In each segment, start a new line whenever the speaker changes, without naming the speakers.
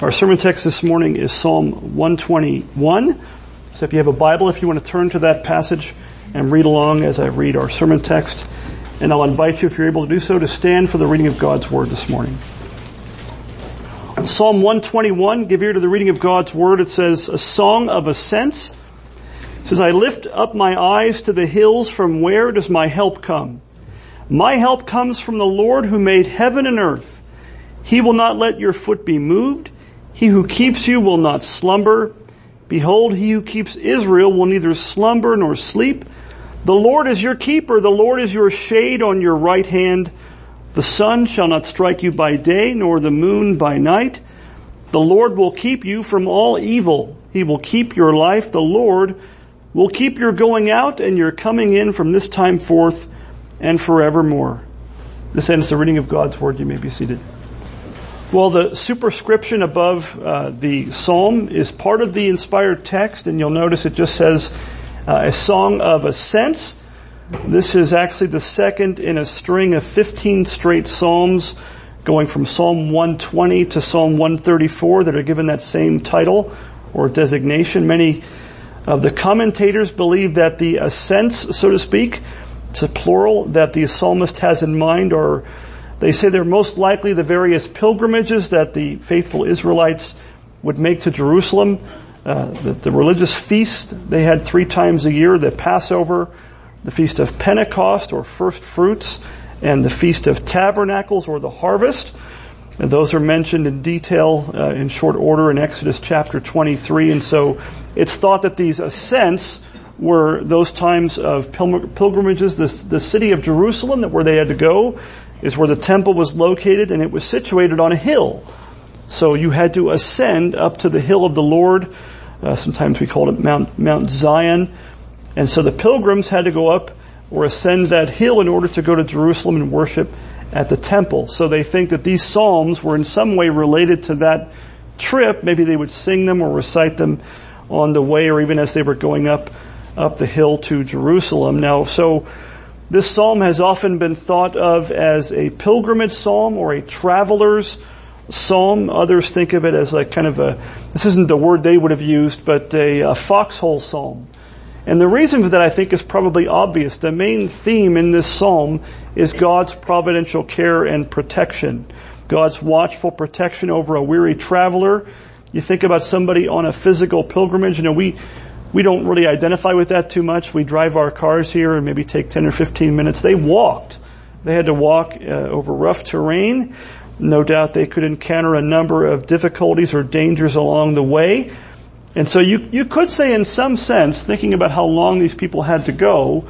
Our sermon text this morning is Psalm 121. So if you have a Bible, if you want to turn to that passage and read along as I read our sermon text, and I'll invite you, if you're able to do so, to stand for the reading of God's Word this morning. Psalm 121, give ear to the reading of God's Word. It says, a song of ascents. It says, I lift up my eyes to the hills, from where does my help come? My help comes from the Lord who made heaven and earth. He will not let your foot be moved. He who keeps you will not slumber. Behold, he who keeps Israel will neither slumber nor sleep. The Lord is your keeper. The Lord is your shade on your right hand. The sun shall not strike you by day, nor the moon by night. The Lord will keep you from all evil. He will keep your life. The Lord will keep your going out and your coming in from this time forth and forevermore. This ends the reading of God's word. You may be seated. Well, the superscription above uh, the psalm is part of the inspired text, and you'll notice it just says uh, a song of ascents. This is actually the second in a string of 15 straight psalms going from Psalm 120 to Psalm 134 that are given that same title or designation. Many of the commentators believe that the ascents, so to speak, it's a plural that the psalmist has in mind are they say they're most likely the various pilgrimages that the faithful Israelites would make to Jerusalem. Uh, the, the, religious feast they had three times a year, the Passover, the Feast of Pentecost or First Fruits, and the Feast of Tabernacles or the Harvest. And those are mentioned in detail uh, in short order in Exodus chapter 23. And so it's thought that these ascents were those times of pilgrimages, the, the city of Jerusalem, that where they had to go is where the temple was located and it was situated on a hill. So you had to ascend up to the hill of the Lord. Uh, sometimes we called it Mount, Mount Zion. And so the pilgrims had to go up or ascend that hill in order to go to Jerusalem and worship at the temple. So they think that these psalms were in some way related to that trip. Maybe they would sing them or recite them on the way or even as they were going up, up the hill to Jerusalem. Now, so this psalm has often been thought of as a pilgrimage psalm or a traveler's psalm. Others think of it as like kind of a, this isn't the word they would have used, but a, a foxhole psalm. And the reason for that I think is probably obvious. The main theme in this psalm is God's providential care and protection. God's watchful protection over a weary traveler. You think about somebody on a physical pilgrimage, you know, we, we don't really identify with that too much. We drive our cars here and maybe take 10 or 15 minutes. They walked. They had to walk uh, over rough terrain. No doubt they could encounter a number of difficulties or dangers along the way. And so you, you could say in some sense, thinking about how long these people had to go,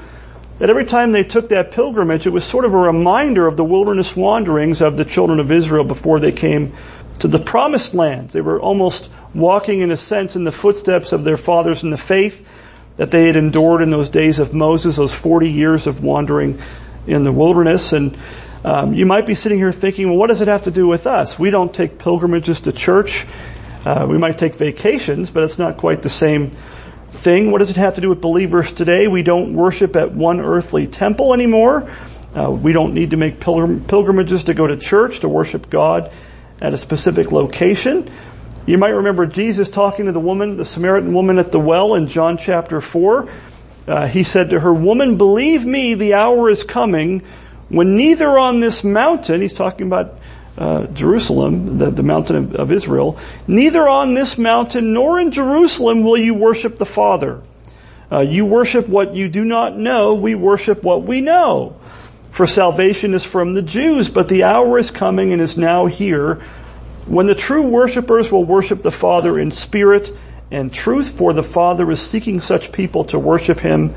that every time they took that pilgrimage, it was sort of a reminder of the wilderness wanderings of the children of Israel before they came to the promised land. They were almost walking in a sense in the footsteps of their fathers in the faith that they had endured in those days of Moses, those 40 years of wandering in the wilderness. And um, you might be sitting here thinking, well, what does it have to do with us? We don't take pilgrimages to church. Uh, we might take vacations, but it's not quite the same thing. What does it have to do with believers today? We don't worship at one earthly temple anymore. Uh, we don't need to make pilgrim- pilgrimages to go to church to worship God at a specific location. You might remember Jesus talking to the woman, the Samaritan woman at the well in John chapter 4. Uh, he said to her, Woman, believe me, the hour is coming when neither on this mountain, he's talking about uh, Jerusalem, the, the mountain of, of Israel, neither on this mountain nor in Jerusalem will you worship the Father. Uh, you worship what you do not know, we worship what we know. For salvation is from the Jews, but the hour is coming and is now here when the true worshippers will worship the Father in spirit and truth, for the Father is seeking such people to worship Him.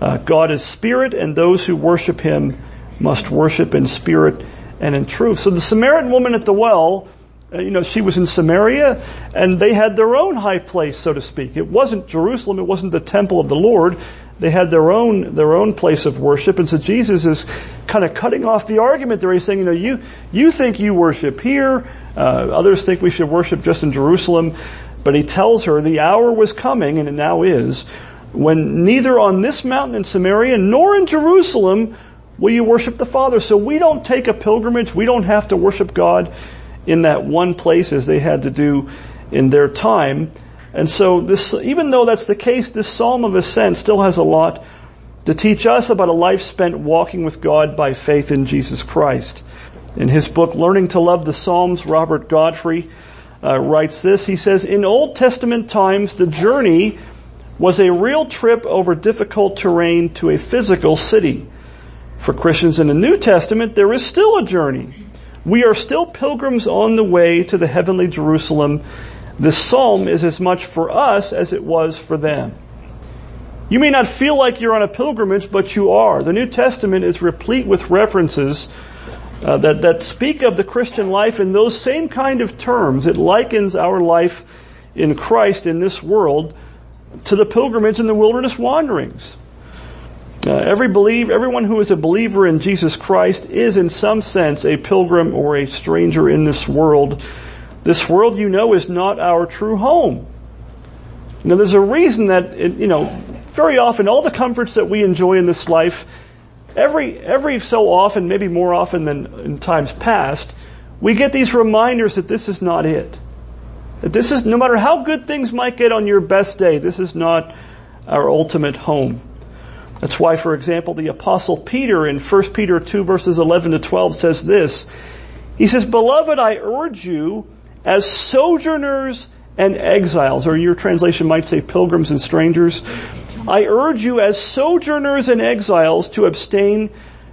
Uh, God is spirit and those who worship Him must worship in spirit and in truth. So the Samaritan woman at the well, uh, you know, she was in Samaria and they had their own high place, so to speak. It wasn't Jerusalem, it wasn't the temple of the Lord. They had their own, their own place of worship. And so Jesus is kind of cutting off the argument there. He's saying, you know, you, you think you worship here. Uh, others think we should worship just in Jerusalem. But he tells her the hour was coming, and it now is, when neither on this mountain in Samaria nor in Jerusalem will you worship the Father. So we don't take a pilgrimage. We don't have to worship God in that one place as they had to do in their time. And so this, even though that's the case, this Psalm of Ascent still has a lot to teach us about a life spent walking with God by faith in Jesus Christ. In his book, Learning to Love the Psalms, Robert Godfrey uh, writes this. He says, in Old Testament times, the journey was a real trip over difficult terrain to a physical city. For Christians in the New Testament, there is still a journey. We are still pilgrims on the way to the heavenly Jerusalem. This psalm is as much for us as it was for them. You may not feel like you're on a pilgrimage, but you are. The New Testament is replete with references uh, that, that speak of the Christian life in those same kind of terms. It likens our life in Christ in this world to the pilgrimage and the wilderness wanderings. Uh, every believe, everyone who is a believer in Jesus Christ is in some sense a pilgrim or a stranger in this world. This world, you know, is not our true home. Now there's a reason that, it, you know, very often all the comforts that we enjoy in this life, every, every so often, maybe more often than in times past, we get these reminders that this is not it. That this is, no matter how good things might get on your best day, this is not our ultimate home. That's why, for example, the apostle Peter in 1 Peter 2 verses 11 to 12 says this. He says, Beloved, I urge you as sojourners and exiles, or your translation might say pilgrims and strangers. I urge you as sojourners and exiles to abstain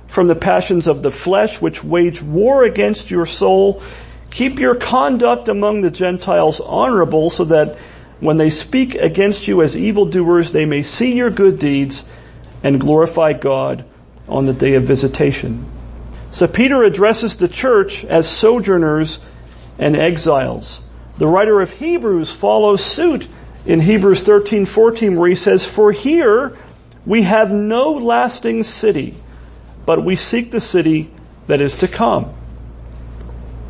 from the passions of the flesh which wage war against your soul Keep your conduct among the Gentiles honorable so that when they speak against you as evildoers, they may see your good deeds and glorify God on the day of visitation. So Peter addresses the church as sojourners and exiles. The writer of Hebrews follows suit in Hebrews 13, 14 where he says, For here we have no lasting city, but we seek the city that is to come.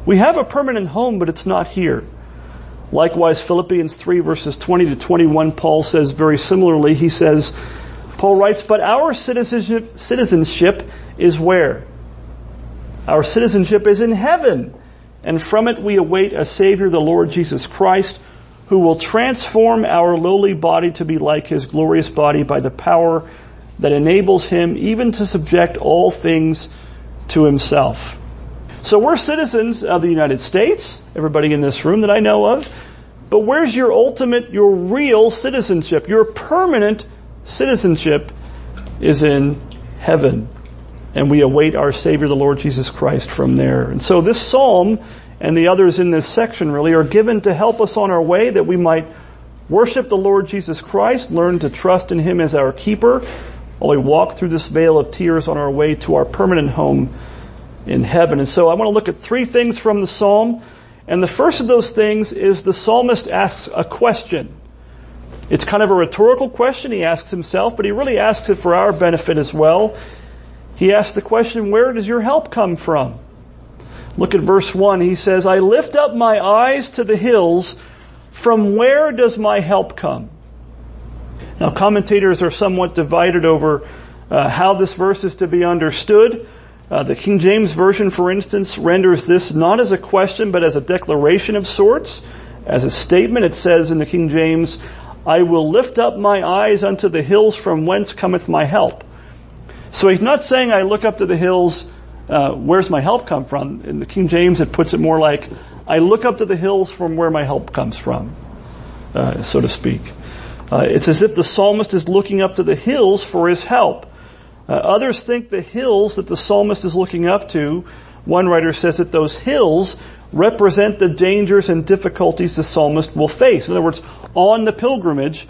We have a permanent home, but it's not here. Likewise, Philippians 3 verses 20 to 21, Paul says very similarly, he says, Paul writes, but our citizenship, citizenship is where? Our citizenship is in heaven, and from it we await a Savior, the Lord Jesus Christ, who will transform our lowly body to be like His glorious body by the power that enables Him even to subject all things to Himself. So we're citizens of the United States, everybody in this room that I know of, but where's your ultimate, your real citizenship? Your permanent citizenship is in heaven. And we await our Savior, the Lord Jesus Christ, from there. And so this psalm and the others in this section really are given to help us on our way that we might worship the Lord Jesus Christ, learn to trust in Him as our keeper, while we walk through this vale of tears on our way to our permanent home in heaven. And so I want to look at three things from the psalm. And the first of those things is the psalmist asks a question. It's kind of a rhetorical question he asks himself, but he really asks it for our benefit as well. He asks the question, where does your help come from? Look at verse 1. He says, I lift up my eyes to the hills. From where does my help come? Now commentators are somewhat divided over uh, how this verse is to be understood. Uh, the King James Version, for instance, renders this not as a question, but as a declaration of sorts, as a statement. It says in the King James, I will lift up my eyes unto the hills from whence cometh my help. So he's not saying I look up to the hills, uh, where's my help come from? In the King James, it puts it more like, I look up to the hills from where my help comes from, uh, so to speak. Uh, it's as if the psalmist is looking up to the hills for his help. Uh, others think the hills that the psalmist is looking up to, one writer says that those hills represent the dangers and difficulties the psalmist will face. In other words, on the pilgrimage,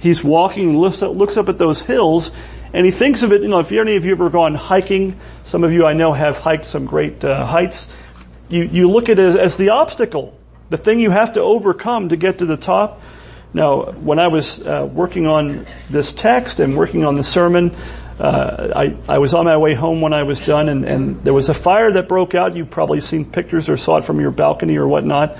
he's walking, looks up, looks up at those hills, and he thinks of it, you know, if any of you have ever gone hiking, some of you I know have hiked some great uh, heights, you, you look at it as the obstacle, the thing you have to overcome to get to the top. Now, when I was uh, working on this text and working on the sermon, uh, I, I was on my way home when I was done and, and there was a fire that broke out. You've probably seen pictures or saw it from your balcony or whatnot.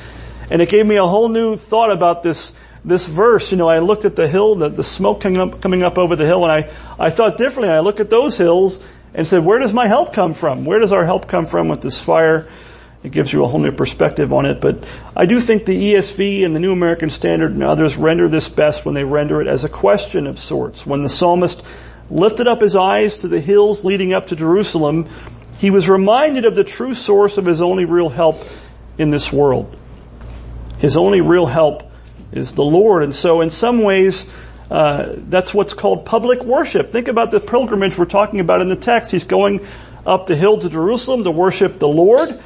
And it gave me a whole new thought about this, this verse. You know, I looked at the hill, the, the smoke coming up, coming up over the hill and I, I thought differently. I looked at those hills and said, where does my help come from? Where does our help come from with this fire? It gives you a whole new perspective on it, but I do think the ESV and the New American Standard and others render this best when they render it as a question of sorts. When the psalmist lifted up his eyes to the hills leading up to Jerusalem, he was reminded of the true source of his only real help in this world. His only real help is the Lord. And so in some ways, uh, that's what's called public worship. Think about the pilgrimage we're talking about in the text. He's going up the hill to Jerusalem to worship the Lord.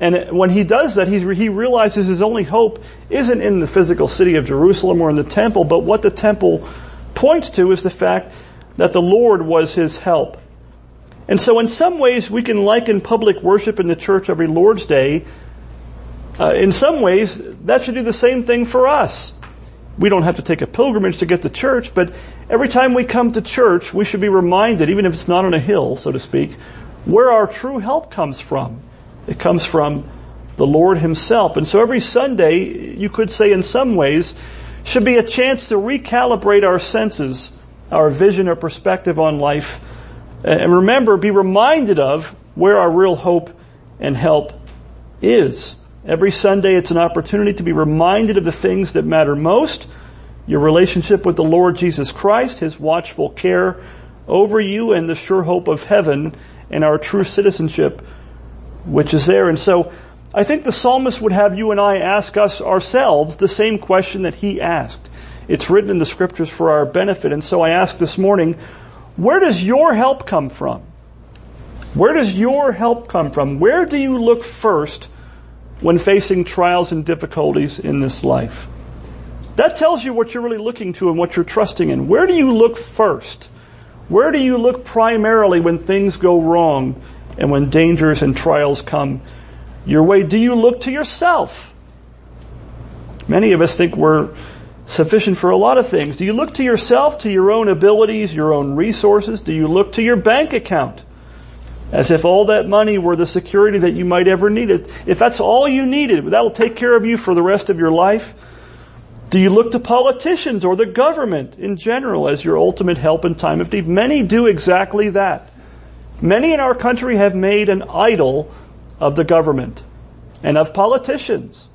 And when he does that, he realizes his only hope isn't in the physical city of Jerusalem or in the temple, but what the temple points to is the fact that the Lord was his help. And so in some ways we can liken public worship in the church every Lord's Day. Uh, in some ways, that should do the same thing for us. We don't have to take a pilgrimage to get to church, but every time we come to church, we should be reminded, even if it's not on a hill, so to speak, where our true help comes from. It comes from the Lord Himself. And so every Sunday, you could say in some ways, should be a chance to recalibrate our senses, our vision our perspective on life, and remember, be reminded of where our real hope and help is. Every Sunday it's an opportunity to be reminded of the things that matter most, your relationship with the Lord Jesus Christ, His watchful care over you, and the sure hope of heaven and our true citizenship which is there. And so I think the psalmist would have you and I ask us ourselves the same question that he asked. It's written in the scriptures for our benefit. And so I ask this morning, where does your help come from? Where does your help come from? Where do you look first when facing trials and difficulties in this life? That tells you what you're really looking to and what you're trusting in. Where do you look first? Where do you look primarily when things go wrong and when dangers and trials come your way, do you look to yourself? Many of us think we're sufficient for a lot of things. Do you look to yourself, to your own abilities, your own resources? Do you look to your bank account? As if all that money were the security that you might ever need. If that's all you needed, that'll take care of you for the rest of your life. Do you look to politicians or the government in general as your ultimate help in time of need? Many do exactly that. Many in our country have made an idol of the government and of politicians.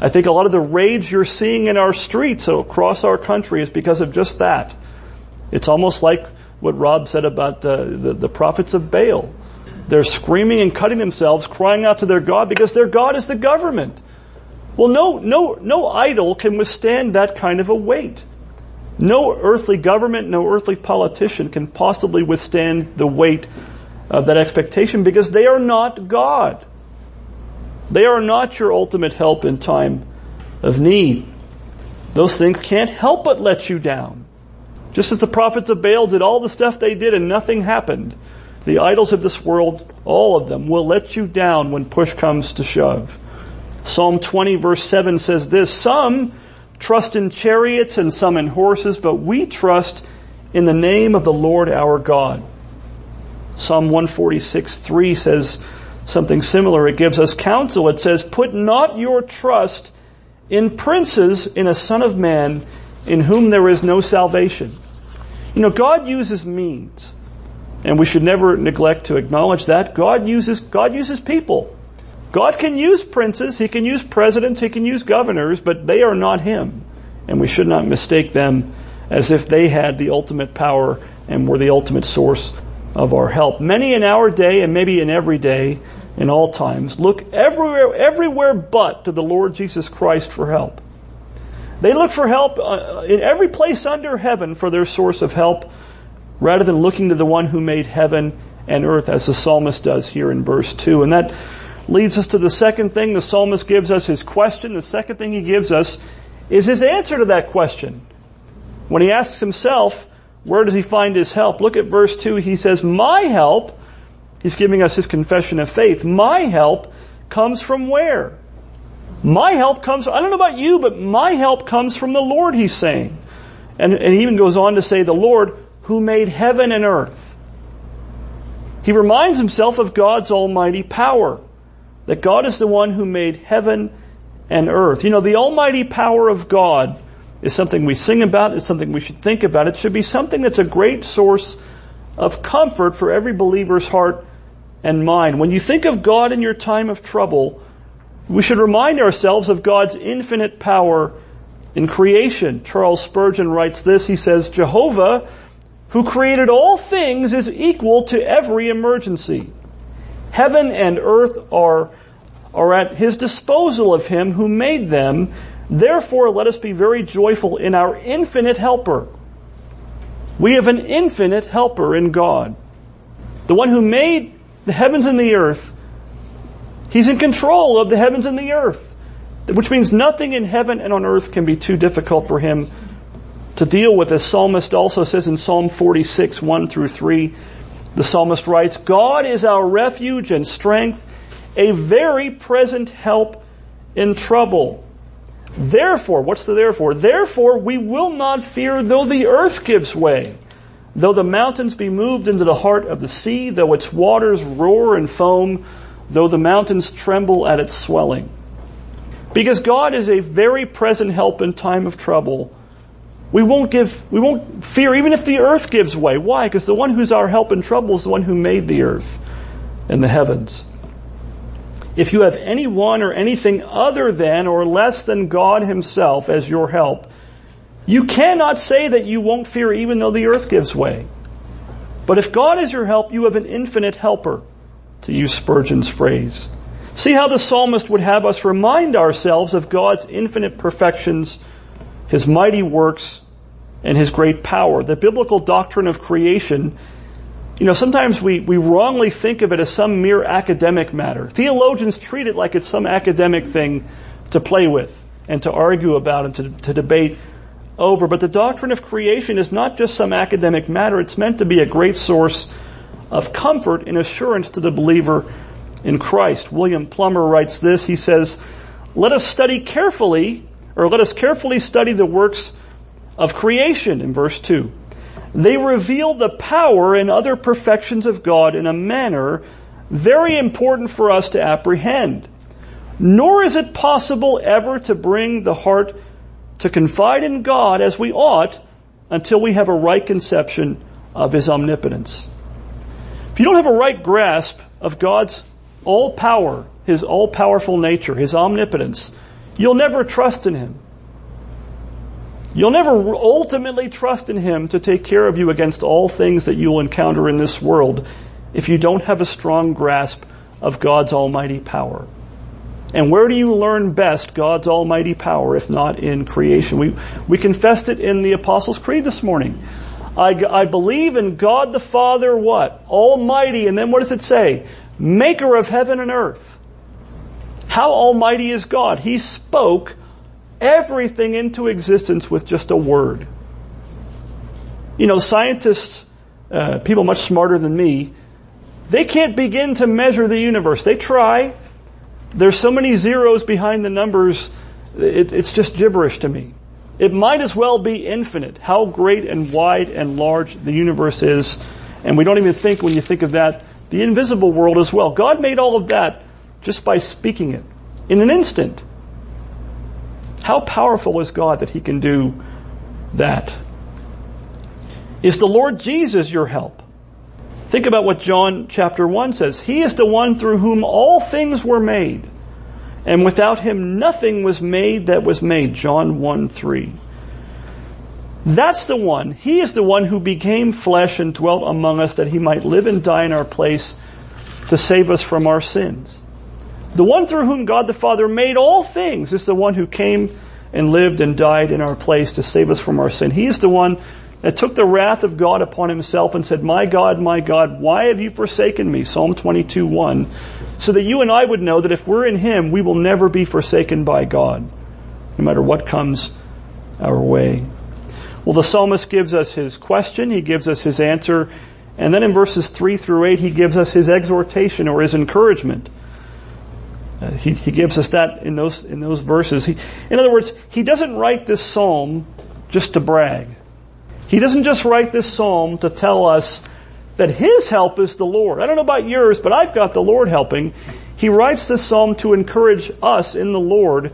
I think a lot of the rage you're seeing in our streets across our country is because of just that. It's almost like what Rob said about the, the, the prophets of Baal. They're screaming and cutting themselves, crying out to their God because their God is the government. Well, no, no, no idol can withstand that kind of a weight. No earthly government, no earthly politician can possibly withstand the weight of that expectation because they are not God. They are not your ultimate help in time of need. Those things can't help but let you down. Just as the prophets of Baal did all the stuff they did and nothing happened, the idols of this world, all of them, will let you down when push comes to shove. Psalm 20 verse 7 says this, Some trust in chariots and some in horses, but we trust in the name of the Lord our God. Psalm 146 3 says something similar. It gives us counsel. It says, put not your trust in princes, in a son of man, in whom there is no salvation. You know, God uses means. And we should never neglect to acknowledge that. God uses, God uses people. God can use princes, He can use presidents, He can use governors, but they are not Him. And we should not mistake them as if they had the ultimate power and were the ultimate source of our help. Many in our day, and maybe in every day, in all times, look everywhere, everywhere but to the Lord Jesus Christ for help. They look for help uh, in every place under heaven for their source of help, rather than looking to the one who made heaven and earth, as the psalmist does here in verse 2. And that leads us to the second thing. The psalmist gives us his question. The second thing he gives us is his answer to that question. When he asks himself, where does he find his help? Look at verse 2. He says, My help, he's giving us his confession of faith. My help comes from where? My help comes, I don't know about you, but my help comes from the Lord, he's saying. And, and he even goes on to say, the Lord who made heaven and earth. He reminds himself of God's almighty power that God is the one who made heaven and earth. You know, the almighty power of God is something we sing about, it's something we should think about. It should be something that's a great source of comfort for every believer's heart and mind. When you think of God in your time of trouble, we should remind ourselves of God's infinite power in creation. Charles Spurgeon writes this, he says, Jehovah, who created all things, is equal to every emergency. Heaven and earth are, are at his disposal of him who made them. Therefore, let us be very joyful in our infinite helper. We have an infinite helper in God. The one who made the heavens and the earth. He's in control of the heavens and the earth. Which means nothing in heaven and on earth can be too difficult for him to deal with. As psalmist also says in Psalm 46, 1 through 3, the psalmist writes, God is our refuge and strength, a very present help in trouble. Therefore, what's the therefore? Therefore, we will not fear though the earth gives way, though the mountains be moved into the heart of the sea, though its waters roar and foam, though the mountains tremble at its swelling. Because God is a very present help in time of trouble. We won't give, we won't fear even if the earth gives way. Why? Because the one who's our help in trouble is the one who made the earth and the heavens. If you have anyone or anything other than or less than God himself as your help, you cannot say that you won't fear even though the earth gives way. But if God is your help, you have an infinite helper, to use Spurgeon's phrase. See how the psalmist would have us remind ourselves of God's infinite perfections, His mighty works, and His great power. The biblical doctrine of creation you know, sometimes we, we wrongly think of it as some mere academic matter. Theologians treat it like it's some academic thing to play with and to argue about and to, to debate over. But the doctrine of creation is not just some academic matter. It's meant to be a great source of comfort and assurance to the believer in Christ. William Plumer writes this. He says, let us study carefully, or let us carefully study the works of creation in verse 2 they reveal the power and other perfections of God in a manner very important for us to apprehend. Nor is it possible ever to bring the heart to confide in God as we ought until we have a right conception of His omnipotence. If you don't have a right grasp of God's all power, His all powerful nature, His omnipotence, you'll never trust in Him. You'll never ultimately trust in Him to take care of you against all things that you'll encounter in this world if you don't have a strong grasp of God's almighty power. And where do you learn best God's almighty power if not in creation? We, we confessed it in the Apostles' Creed this morning. I, I believe in God the Father, what? Almighty, and then what does it say? Maker of heaven and earth. How almighty is God? He spoke everything into existence with just a word. You know, scientists, uh, people much smarter than me, they can't begin to measure the universe. They try. There's so many zeros behind the numbers, it, it's just gibberish to me. It might as well be infinite, how great and wide and large the universe is. And we don't even think when you think of that, the invisible world as well. God made all of that just by speaking it in an instant. How powerful is God that He can do that? Is the Lord Jesus your help? Think about what John chapter 1 says. He is the one through whom all things were made. And without him nothing was made that was made. John 1 3. That's the one. He is the one who became flesh and dwelt among us that he might live and die in our place to save us from our sins. The one through whom God the Father made all things is the one who came and lived and died in our place to save us from our sin. He is the one that took the wrath of God upon himself and said, My God, my God, why have you forsaken me? Psalm 22, 1. So that you and I would know that if we're in Him, we will never be forsaken by God, no matter what comes our way. Well, the psalmist gives us his question, he gives us his answer, and then in verses 3 through 8, he gives us his exhortation or his encouragement. Uh, he, he gives us that in those, in those verses. He, in other words, he doesn't write this psalm just to brag. He doesn't just write this psalm to tell us that his help is the Lord. I don't know about yours, but I've got the Lord helping. He writes this psalm to encourage us in the Lord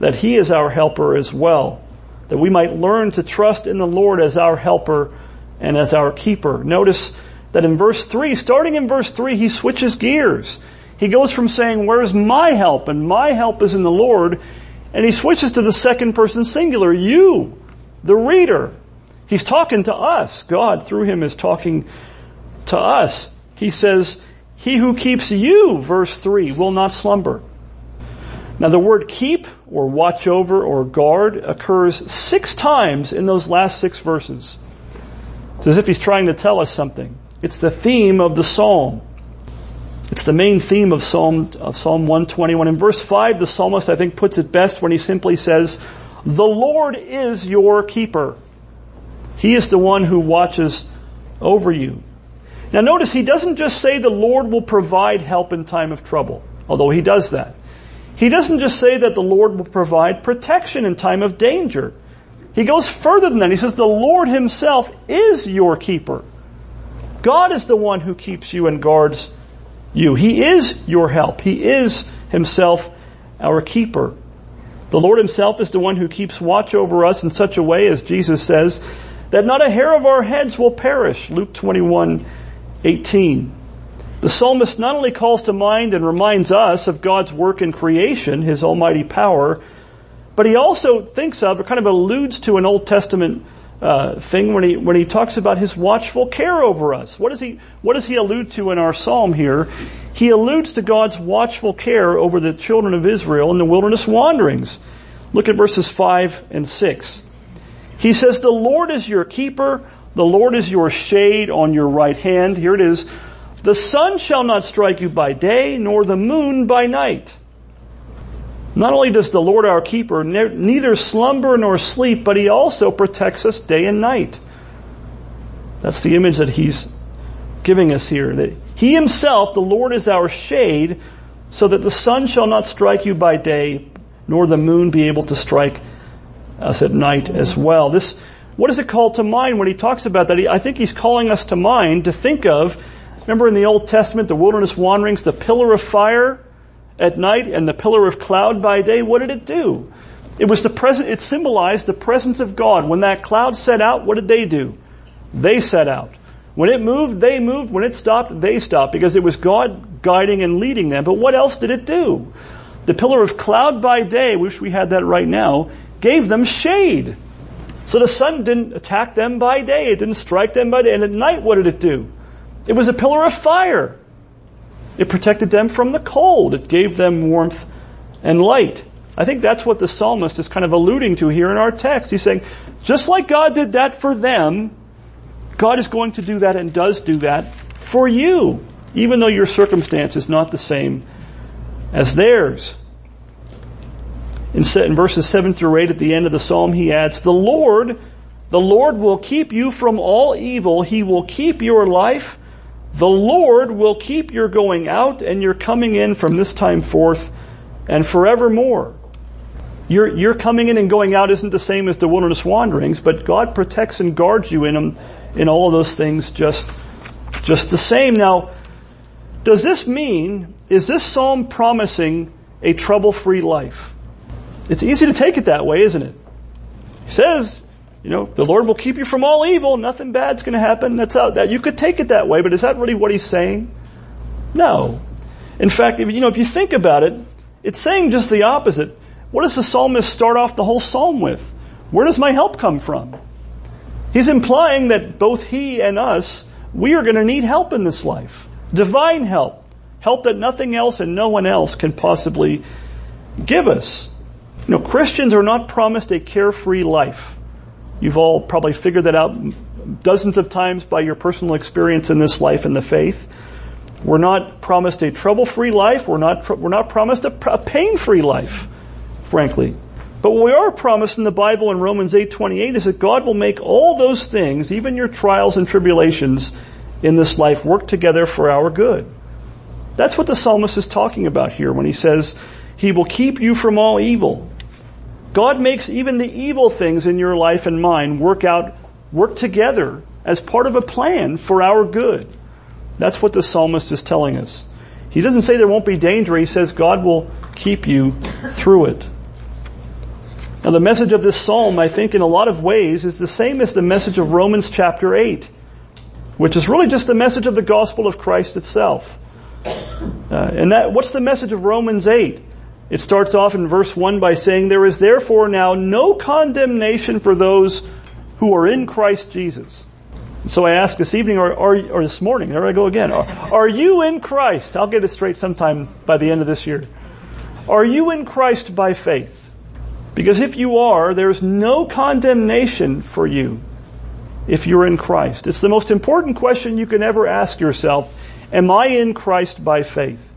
that he is our helper as well. That we might learn to trust in the Lord as our helper and as our keeper. Notice that in verse 3, starting in verse 3, he switches gears. He goes from saying, where's my help? And my help is in the Lord. And he switches to the second person singular, you, the reader. He's talking to us. God through him is talking to us. He says, he who keeps you, verse 3, will not slumber. Now the word keep or watch over or guard occurs six times in those last six verses. It's as if he's trying to tell us something. It's the theme of the psalm. It's the main theme of Psalm, of Psalm 121. In verse 5, the psalmist, I think, puts it best when he simply says, the Lord is your keeper. He is the one who watches over you. Now notice he doesn't just say the Lord will provide help in time of trouble, although he does that. He doesn't just say that the Lord will provide protection in time of danger. He goes further than that. He says the Lord himself is your keeper. God is the one who keeps you and guards you. He is your help. He is himself our keeper. The Lord himself is the one who keeps watch over us in such a way, as Jesus says, that not a hair of our heads will perish. Luke 21, 18. The psalmist not only calls to mind and reminds us of God's work in creation, His almighty power, but he also thinks of, or kind of alludes to an Old Testament uh, thing when he when he talks about his watchful care over us. What does he what does he allude to in our psalm here? He alludes to God's watchful care over the children of Israel in the wilderness wanderings. Look at verses five and six. He says, "The Lord is your keeper; the Lord is your shade on your right hand." Here it is. The sun shall not strike you by day, nor the moon by night. Not only does the Lord our keeper ne- neither slumber nor sleep, but he also protects us day and night. That's the image that he's giving us here. That he himself, the Lord is our shade, so that the sun shall not strike you by day, nor the moon be able to strike us at night as well. This, what does it call to mind when he talks about that? I think he's calling us to mind to think of, remember in the Old Testament, the wilderness wanderings, the pillar of fire, at night and the pillar of cloud by day, what did it do? It was the present, it symbolized the presence of God. When that cloud set out, what did they do? They set out. When it moved, they moved. When it stopped, they stopped because it was God guiding and leading them. But what else did it do? The pillar of cloud by day, wish we had that right now, gave them shade. So the sun didn't attack them by day. It didn't strike them by day. And at night, what did it do? It was a pillar of fire. It protected them from the cold. It gave them warmth and light. I think that's what the psalmist is kind of alluding to here in our text. He's saying, just like God did that for them, God is going to do that and does do that for you, even though your circumstance is not the same as theirs. In, verses 7 through 8 at the end of the psalm, he adds, The Lord, the Lord will keep you from all evil. He will keep your life the Lord will keep your going out and your coming in from this time forth and forevermore. Your, your coming in and going out isn't the same as the wilderness wanderings, but God protects and guards you in them, in all of those things just, just the same. Now, does this mean, is this psalm promising a trouble-free life? It's easy to take it that way, isn't it? He says, you know, the Lord will keep you from all evil. Nothing bad's going to happen. That's how that you could take it that way, but is that really what he's saying? No. In fact, if, you know, if you think about it, it's saying just the opposite. What does the psalmist start off the whole psalm with? Where does my help come from? He's implying that both he and us, we are going to need help in this life. Divine help. Help that nothing else and no one else can possibly give us. You know, Christians are not promised a carefree life. You've all probably figured that out dozens of times by your personal experience in this life and the faith. We're not promised a trouble-free life. We're not, we're not promised a, a pain-free life, frankly. But what we are promised in the Bible in Romans 8:28 is that God will make all those things, even your trials and tribulations in this life, work together for our good. That's what the psalmist is talking about here when he says, He will keep you from all evil. God makes even the evil things in your life and mine work out, work together as part of a plan for our good. That's what the psalmist is telling us. He doesn't say there won't be danger. He says God will keep you through it. Now the message of this psalm, I think in a lot of ways, is the same as the message of Romans chapter 8. which is really just the message of the gospel of Christ itself. Uh, and that, what's the message of Romans 8? It starts off in verse 1 by saying, There is therefore now no condemnation for those who are in Christ Jesus. So I ask this evening or, or, or, this morning, there I go again. Are, are you in Christ? I'll get it straight sometime by the end of this year. Are you in Christ by faith? Because if you are, there's no condemnation for you if you're in Christ. It's the most important question you can ever ask yourself. Am I in Christ by faith?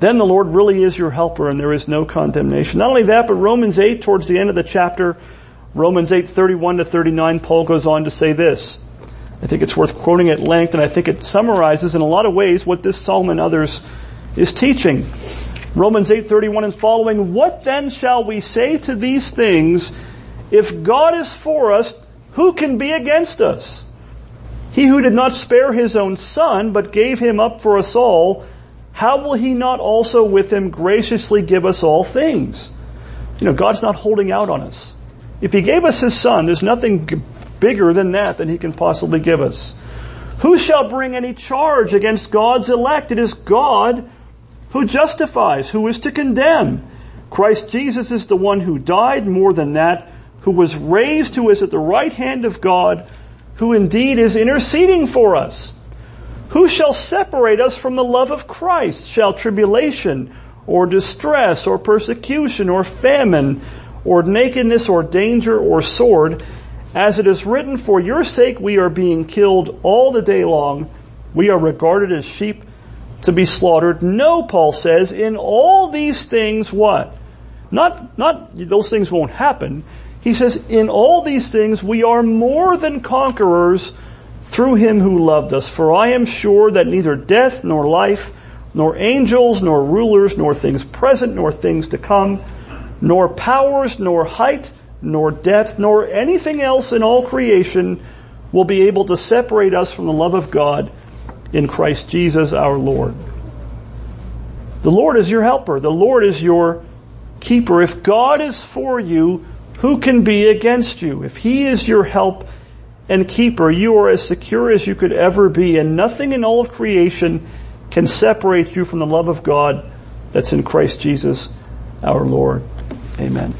Then the Lord really is your helper and there is no condemnation. Not only that, but Romans 8 towards the end of the chapter, Romans 8, 31 to 39, Paul goes on to say this. I think it's worth quoting at length and I think it summarizes in a lot of ways what this psalm and others is teaching. Romans 8:31 and following, what then shall we say to these things? If God is for us, who can be against us? He who did not spare his own son, but gave him up for us all, how will he not also with him graciously give us all things? You know, God's not holding out on us. If he gave us his son, there's nothing bigger than that that he can possibly give us. Who shall bring any charge against God's elect? It is God who justifies, who is to condemn. Christ Jesus is the one who died more than that, who was raised, who is at the right hand of God, who indeed is interceding for us. Who shall separate us from the love of Christ? Shall tribulation or distress or persecution or famine or nakedness or danger or sword? As it is written, for your sake we are being killed all the day long. We are regarded as sheep to be slaughtered. No, Paul says, in all these things what? Not, not, those things won't happen. He says, in all these things we are more than conquerors through him who loved us. For I am sure that neither death nor life, nor angels, nor rulers, nor things present, nor things to come, nor powers, nor height, nor depth, nor anything else in all creation will be able to separate us from the love of God in Christ Jesus our Lord. The Lord is your helper. The Lord is your keeper. If God is for you, who can be against you? If He is your help and keeper, you are as secure as you could ever be, and nothing in all of creation can separate you from the love of God that's in Christ Jesus our Lord. Amen.